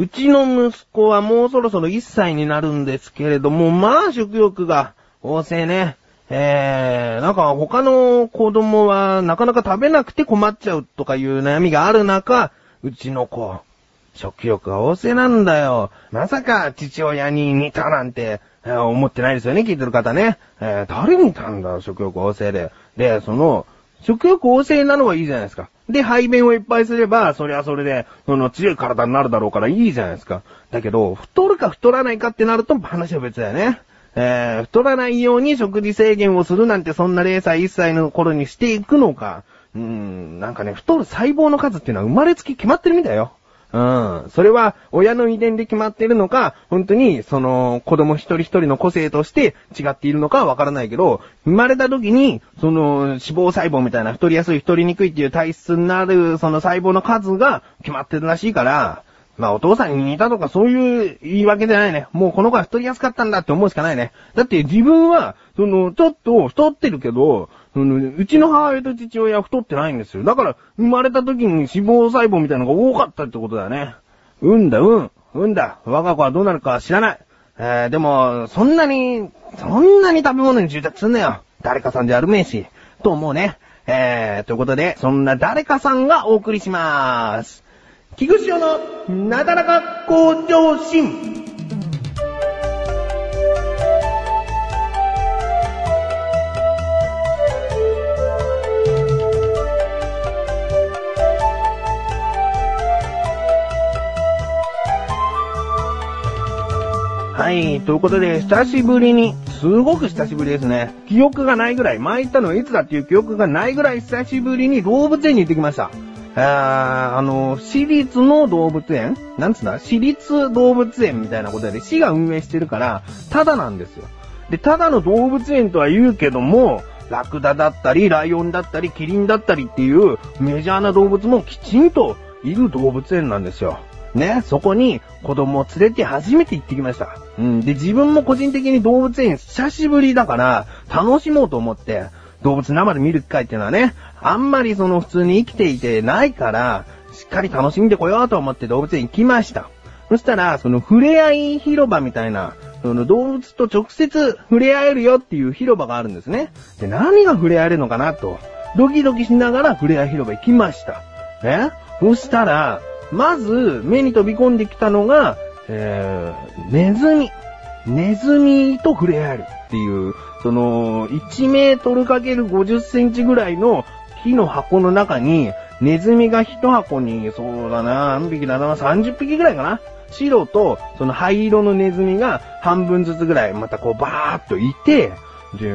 うちの息子はもうそろそろ1歳になるんですけれども、まあ食欲が旺盛ね。えー、なんか他の子供はなかなか食べなくて困っちゃうとかいう悩みがある中、うちの子、食欲が旺盛なんだよ。まさか父親に似たなんて、えー思ってないですよね、聞いてる方ね。えー誰に似たんだ、食欲旺盛で。で、その、食欲旺盛なのはいいじゃないですか。で、排便をいっぱいすれば、それはそれで、その強い体になるだろうからいいじゃないですか。だけど、太るか太らないかってなると話は別だよね。えー、太らないように食事制限をするなんてそんな0歳1歳の頃にしていくのか。うーん、なんかね、太る細胞の数っていうのは生まれつき決まってるみたいよ。うん。それは、親の遺伝で決まってるのか、本当に、その、子供一人一人の個性として違っているのかはわからないけど、生まれた時に、その、脂肪細胞みたいな太りやすい太りにくいっていう体質になる、その細胞の数が決まってるらしいから、まあお父さんに似たとかそういう言い訳じゃないね。もうこの子は太りやすかったんだって思うしかないね。だって自分は、その、ちょっと太ってるけど、そのうちの母親と父親は太ってないんですよ。だから、生まれた時に脂肪細胞みたいなのが多かったってことだよね。うんだ、うん。うんだ。我が子はどうなるか知らない。えー、でも、そんなに、そんなに食べ物に執着すんなよ。誰かさんじゃあるめえし。と思うね。えー、ということで、そんな誰かさんがお送りしまーす。菊師匠のなだらか向上心。はい、ということで、久しぶりに、すごく久しぶりですね。記憶がないぐらい、前行ったのはいつだっていう記憶がないぐらい久しぶりに動物園に行ってきました。ああの、私立の動物園？なんつうんだ私立動物園みたいなことで、市が運営してるから、ただなんですよ。で、ただの動物園とは言うけども、ラクダだったり、ライオンだったり、キリンだったりっていうメジャーな動物もきちんといる動物園なんですよ。ね、そこに子供を連れて初めて行ってきました。うん。で、自分も個人的に動物園久しぶりだから、楽しもうと思って、動物生で見る機会っていうのはね、あんまりその普通に生きていてないから、しっかり楽しんでこようと思って動物園行きました。そしたら、その触れ合い広場みたいな、その動物と直接触れ合えるよっていう広場があるんですね。で、何が触れ合えるのかなと、ドキドキしながら触れ合い広場行きました。ね？そしたら、まず目に飛び込んできたのが、えー、ネズミ。ネズミと触れ合えるっていう、その、1メートルかける50センチぐらいの木の箱の中に、ネズミが1箱に、そうだな、何匹だな、30匹ぐらいかな？白と、その灰色のネズミが半分ずつぐらい、またこうバーっといて、で、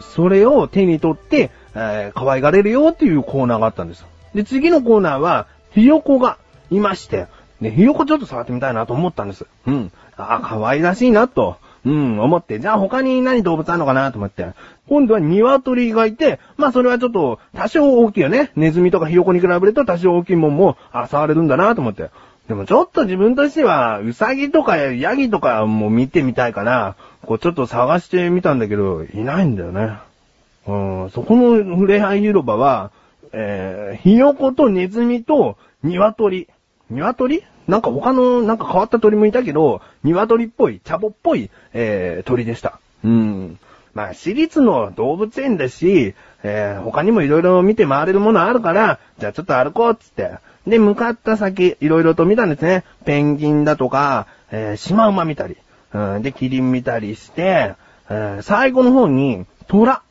それを手に取って、えー可愛がれるよっていうコーナーがあったんですよ。で、次のコーナーは、ひよこがいまして、で、ひよこちょっと触ってみたいなと思ったんです。うん。あー、可愛らしいなと。うん、思って、じゃあ他に何動物あるのかなと思って。今度は鶏がいて、まあそれはちょっと多少大きいよね。ネズミとかひよこに比べると多少大きいもんも、あ、触れるんだなと思って。でもちょっと自分としては、ウサギとかヤギとかも見てみたいから、こうちょっと探してみたんだけど、いないんだよね。うん、そこの触れ合い広場は、えー、ひよことネズミと鶏。鶏？なんか他の、なんか変わった鳥もいたけど、鶏っぽい、チャボっぽい、えー、鳥でした。うん。まあ、私立の動物園だし、えー、他にもいろいろ見て回れるものあるから、じゃあちょっと歩こうっつって。で、向かった先、いろいろと見たんですね。ペンギンだとか、えー、シマウマ見たり、うん、で、キリン見たりして、えー、最後の方に、虎。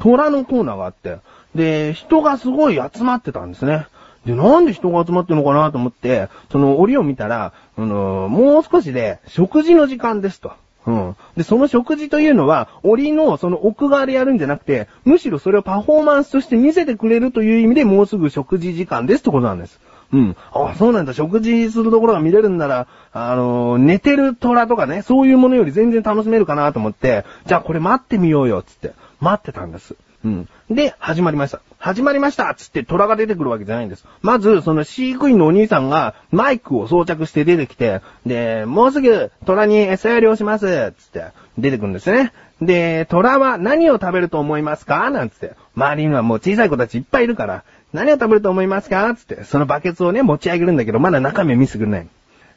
虎のコーナーがあって、で、人がすごい集まってたんですね。で、なんで人が集まってるのかなと思って、その檻を見たら、あのもう少しで食事の時間ですと。うん。で、その食事というのは、檻のその奥側でやるんじゃなくて、むしろそれをパフォーマンスとして見せてくれるという意味でもうすぐ食事時間ですってことなんです。うん。あ、そうなんだ。食事するところが見れるんなら、あのー寝てる虎とかね、そういうものより全然楽しめるかなと思って、じゃあこれ待ってみようよ、つって。待ってたんです。うん。で、始まりました。始まりましたつって虎が出てくるわけじゃないんです。まず、その飼育員のお兄さんがマイクを装着して出てきて、で、もうすぐ虎に餌やりをしますつって出てくるんですね。で、虎は何を食べると思いますか？なんつって。周りにはもう小さい子たちいっぱいいるから、何を食べると思いますか？つって、そのバケツをね、持ち上げるんだけど、まだ中身見せてくれない。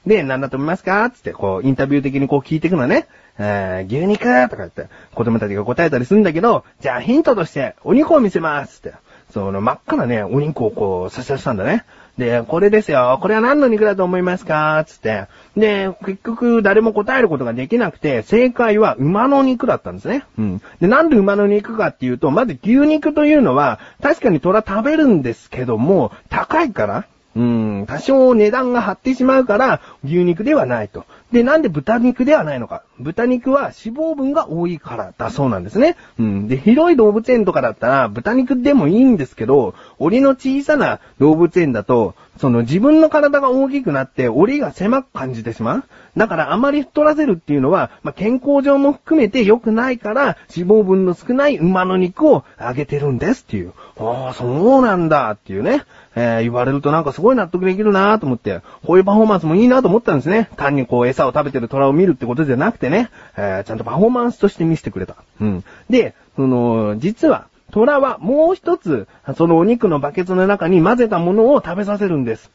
で、何だと思いますか？つって、こう、インタビュー的にこう聞いていくのね。えー、牛肉とか言って、子供たちが答えたりするんだけど、じゃあヒントとして、お肉を見せますって。その真っ赤なね、お肉をこう差し出したんだね。で、これですよ。これは何の肉だと思いますか？つって。で、結局誰も答えることができなくて、正解は馬の肉だったんですね。うん。で、なんで馬の肉かっていうと、まず牛肉というのは、確かに虎食べるんですけども、高いから、うん、多少値段が張ってしまうから、牛肉ではないと。で、なんで豚肉ではないのか。豚肉は脂肪分が多いからだそうなんですね。うん。で、広い動物園とかだったら豚肉でもいいんですけど、檻の小さな動物園だと、その自分の体が大きくなって檻が狭く感じてしまう。だからあまり太らせるっていうのは、まあ、健康上も含めて良くないから脂肪分の少ない馬の肉をあげてるんですっていう。ああ、そうなんだっていうね。えー、言われるとなんかすごい納得できるなと思って、こういうパフォーマンスもいいなと思ったんですね。単にこう餌を食べてる虎を見るってことじゃなくてね、えー、ちゃんとパフォーマンスとして見せてくれた。うん。で、その、実は、虎はもう一つ、そのお肉のバケツの中に混ぜたものを食べさせるんです。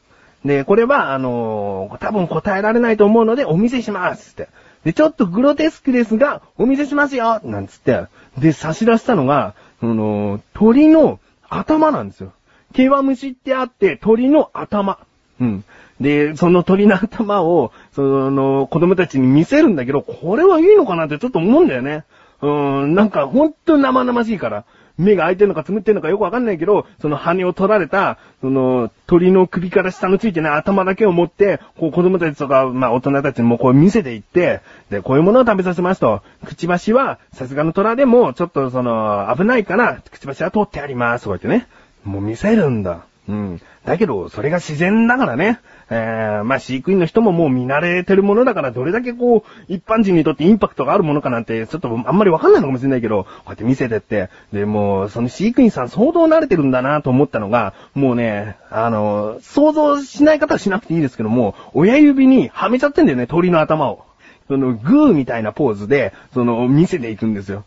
で、これは、あのー、多分答えられないと思うのでお見せしますって。で、ちょっとグロテスクですが、お見せしますよなんつって。で、差し出したのが、その、鳥の頭なんですよ。毛は虫ってあって、鳥の頭。うん。で、その鳥の頭を、その、子供たちに見せるんだけど、これはいいのかなってちょっと思うんだよね。うん、なんかほんと生々しいから。目が開いてるのかつむってるのかよくわかんないけど、その羽を取られた、その鳥の首から下のついてね、頭だけを持って、こう子供たちとか、まあ大人たちにもこう見せていって、で、こういうものを食べさせますと、くちばしは、さすがの虎でも、ちょっとその、危ないから、くちばしは取ってあります、こうやってね。もう見せるんだ。うん。だけど、それが自然だからね。えー、まあ飼育員の人ももう見慣れてるものだから、どれだけこう、一般人にとってインパクトがあるものかなんて、ちょっとあんまりわかんないのかもしれないけど、こうやって見せてって、で、もう、その飼育員さん相当慣れてるんだなと思ったのが、もうね、あの、想像しない方はしなくていいですけども、親指にはめちゃってんだよね、鳥の頭を。その、グーみたいなポーズで、その、見せていくんですよ。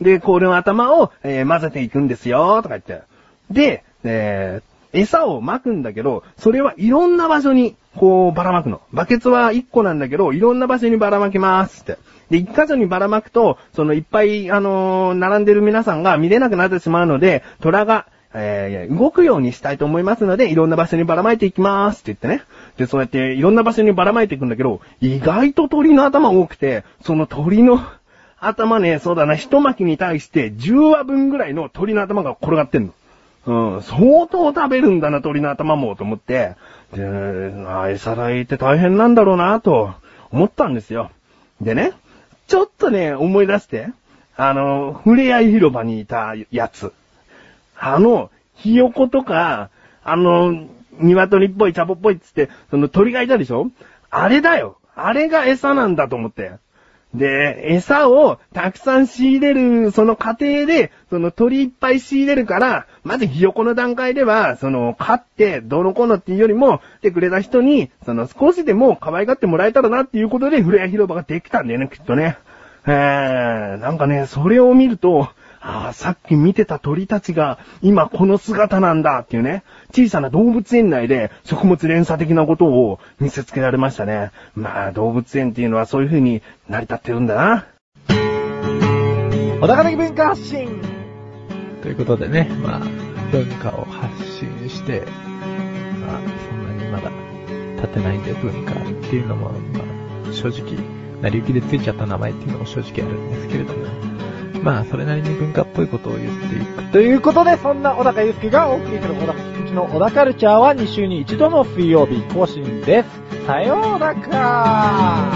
で、これの頭を、えー、混ぜていくんですよ、とか言って。で、えー、餌を撒くんだけど、それはいろんな場所に、こう、ばらまくの。バケツは1個なんだけど、いろんな場所にばらまきますって。で、一箇所にばらまくと、そのいっぱい、あのー、並んでる皆さんが見れなくなってしまうので、虎が、えー、動くようにしたいと思いますので、いろんな場所にばらまいていきますって言ってね。で、そうやっていろんな場所にばらまいていくんだけど、意外と鳥の頭多くて、その鳥の頭ね、そうだな、一巻きに対して10羽分ぐらいの鳥の頭が転がってんの。うん、相当食べるんだな、鳥の頭も、と思って、で、あ餌代って大変なんだろうな、と思ったんですよ。でね、ちょっとね、思い出して、あの、ふれあい広場にいたやつ。あの、ひよことか、あの、鶏っぽい、チャボっぽいっつって、その鳥がいたでしょ？あれだよ。あれが餌なんだと思って。で、餌をたくさん仕入れる、その過程で、その鳥いっぱい仕入れるから、まずひよこの段階では、その、飼って、どのこのっていうよりも、来てくれた人に、その、少しでも可愛がってもらえたらなっていうことで、フレア広場ができたんだよね、きっとね。えー、なんかね、それを見ると、ああ、さっき見てた鳥たちが今この姿なんだっていうね、小さな動物園内で食物連鎖的なことを見せつけられましたね。まあ動物園っていうのはそういう風に成り立ってるんだな。小高的文化発信ということでね、まあ文化を発信して、まあそんなにまだ立てないんで文化っていうのも、まあ正直、成り行きでついちゃった名前っていうのも正直あるんですけれども、まあ、それなりに文化っぽいことを言っていく。ということで、そんな小高祐介がお送りする小高祐介の小高ルチャーは2週に1度の水曜日更新です。さようなら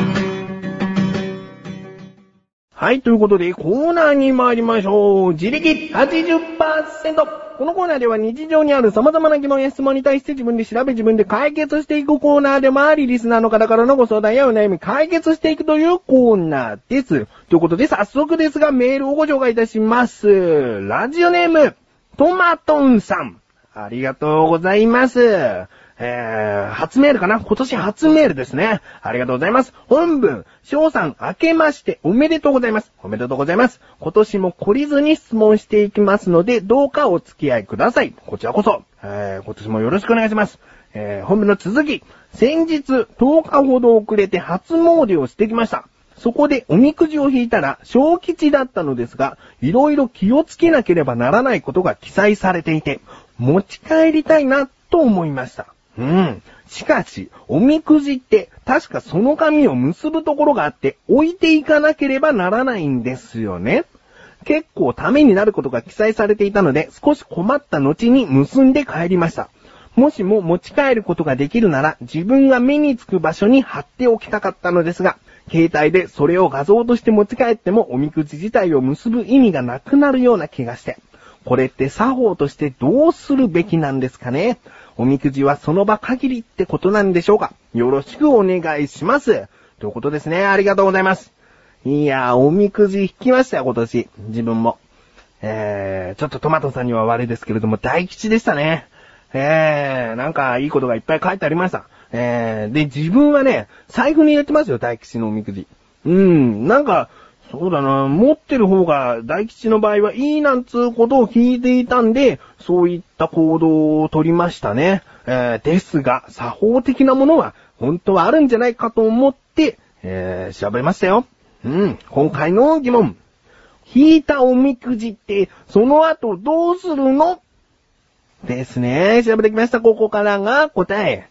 はい、ということで、コーナーに参りましょう。自力80%。このコーナーでは日常にある様々な疑問や質問に対して自分で調べ自分で解決していくコーナーでもあり、リスナーの方からのご相談やお悩み解決していくというコーナーです。ということで早速ですがメールをご紹介いたします。ラジオネーム、トマトンさん。ありがとうございます。えー、初メールかな？今年初メールですね。ありがとうございます。本文、翔さん、明けましておめでとうございます。おめでとうございます。今年も懲りずに質問していきますので、どうかお付き合いください。こちらこそ、えー、今年もよろしくお願いします。えー、本文の続き、先日、10日ほど遅れて初詣をしてきました。そこでおみくじを引いたら小吉だったのですが、いろいろ気をつけなければならないことが記載されていて、持ち帰りたいなと思いました。うん。しかし、おみくじって確かその紙を結ぶところがあって置いていかなければならないんですよね。結構ためになることが記載されていたので少し困った後に結んで帰りました。もしも持ち帰ることができるなら自分が目につく場所に貼っておきたかったのですが、携帯でそれを画像として持ち帰ってもおみくじ自体を結ぶ意味がなくなるような気がして。これって作法としてどうするべきなんですかね？おみくじはその場限りってことなんでしょうか？よろしくお願いします。ということですね。ありがとうございます。いやー、おみくじ引きましたよ、今年。自分も。えー、ちょっとトマトさんには悪いですけれども、大吉でしたね。えー、なんかいいことがいっぱい書いてありました。えー、で、自分はね、財布に入れてますよ、大吉のおみくじ。うん、なんか、そうだな、持ってる方が大吉の場合はいいなんつうことを聞いていたんで、そういった行動を取りましたね。えー、ですが、作法的なものは本当はあるんじゃないかと思って、えー、調べましたよ。うん、今回の疑問。引いたおみくじって、その後どうするの？ですね。調べてきました。ここからが答え。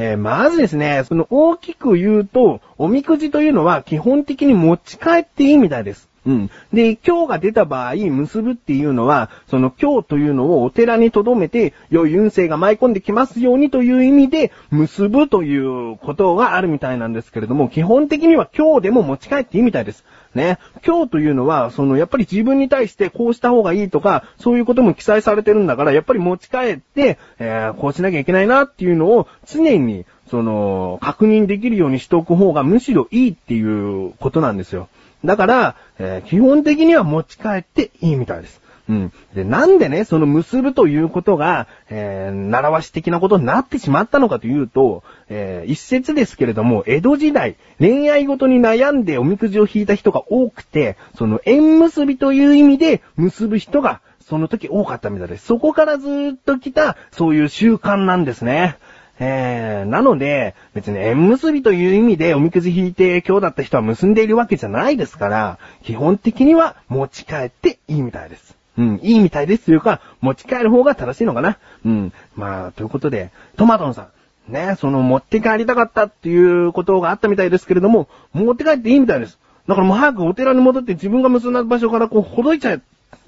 えーまずですね、その大きく言うと、おみくじというのは基本的に持ち帰っていいみたいです。うん。で、今日が出た場合、結ぶっていうのは、その今日というのをお寺に留めて、良い運勢が舞い込んできますようにという意味で、結ぶということがあるみたいなんですけれども、基本的には今日でも持ち帰っていいみたいです。ね。今日というのは、その、やっぱり自分に対してこうした方がいいとか、そういうことも記載されてるんだから、やっぱり持ち帰って、えー、こうしなきゃいけないなっていうのを常に、その、確認できるようにしておく方がむしろいいっていうことなんですよ。だから、えー基本的には持ち帰っていいみたいです。うん。で、なんでね、その結ぶということが、えー習わし的なことになってしまったのかというと、えー一説ですけれども、江戸時代、恋愛ごとに悩んでおみくじを引いた人が多くて、その縁結びという意味で結ぶ人が、その時多かったみたいです。そこからずっと来た、そういう習慣なんですね。えー、なので、別に縁結びという意味でおみくじ引いて今日だった人は結んでいるわけじゃないですから、基本的には持ち帰っていいみたいです。うん、いいみたいですというか、持ち帰る方が正しいのかな。うん、まあ、ということで、トマトンさん、ね、その持って帰りたかったっていうことがあったみたいですけれども、持って帰っていいみたいです。だからもう早くお寺に戻って自分が結んだ場所からこう、ほどいちゃっ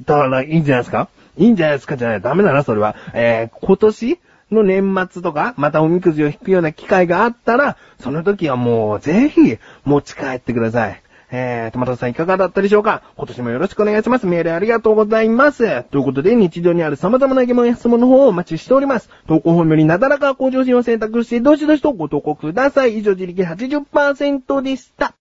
たらいいんじゃないですか？いいんじゃないですかじゃない。ダメだな、それは。えー、今年の年末とか、またおみくじを引くような機会があったら、その時はもう、ぜひ、持ち帰ってください。えー、トマトさんいかがだったでしょうか？今年もよろしくお願いします。メールありがとうございます。ということで、日常にある様々な疑問や質問の方をお待ちしております。投稿本よりなだらか向上心を選択して、どしどしとご投稿ください。以上、自力80%でした。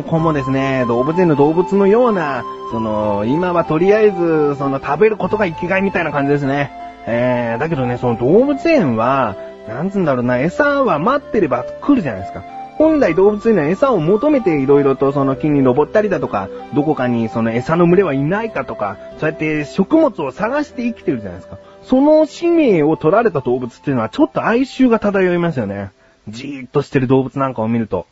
の子もですね、動物園の動物のような、その、今はとりあえず、その、食べることが生きがいみたいな感じですね。えー、だけどね、その動物園は、なんつうんだろうな、餌は待ってれば来るじゃないですか。本来動物園は餌を求めていろいろとその木に登ったりだとか、どこかにその餌の群れはいないかとか、そうやって食物を探して生きてるじゃないですか。その使命を取られた動物っていうのはちょっと哀愁が漂いますよね。じーっとしてる動物なんかを見ると。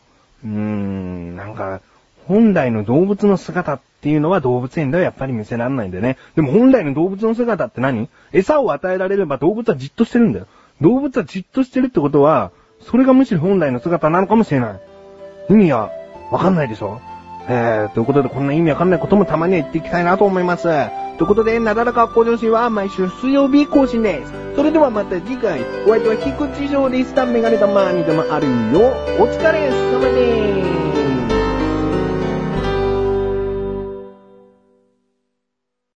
うーん、なんか、本来の動物の姿っていうのは動物園ではやっぱり見せられないんだよね。でも本来の動物の姿って何？餌を与えられれば動物はじっとしてるんだよ。動物はじっとしてるってことは、それがむしろ本来の姿なのかもしれない。意味はわかんないでしょ？えー、ということでこんな意味わかんないこともたまには言っていきたいなと思います。ということで、なだらか向上心は毎週水曜日更新です。それではまた次回、お相手は菊池城でした。メガネ玉にでもあるよ。お疲れ様です。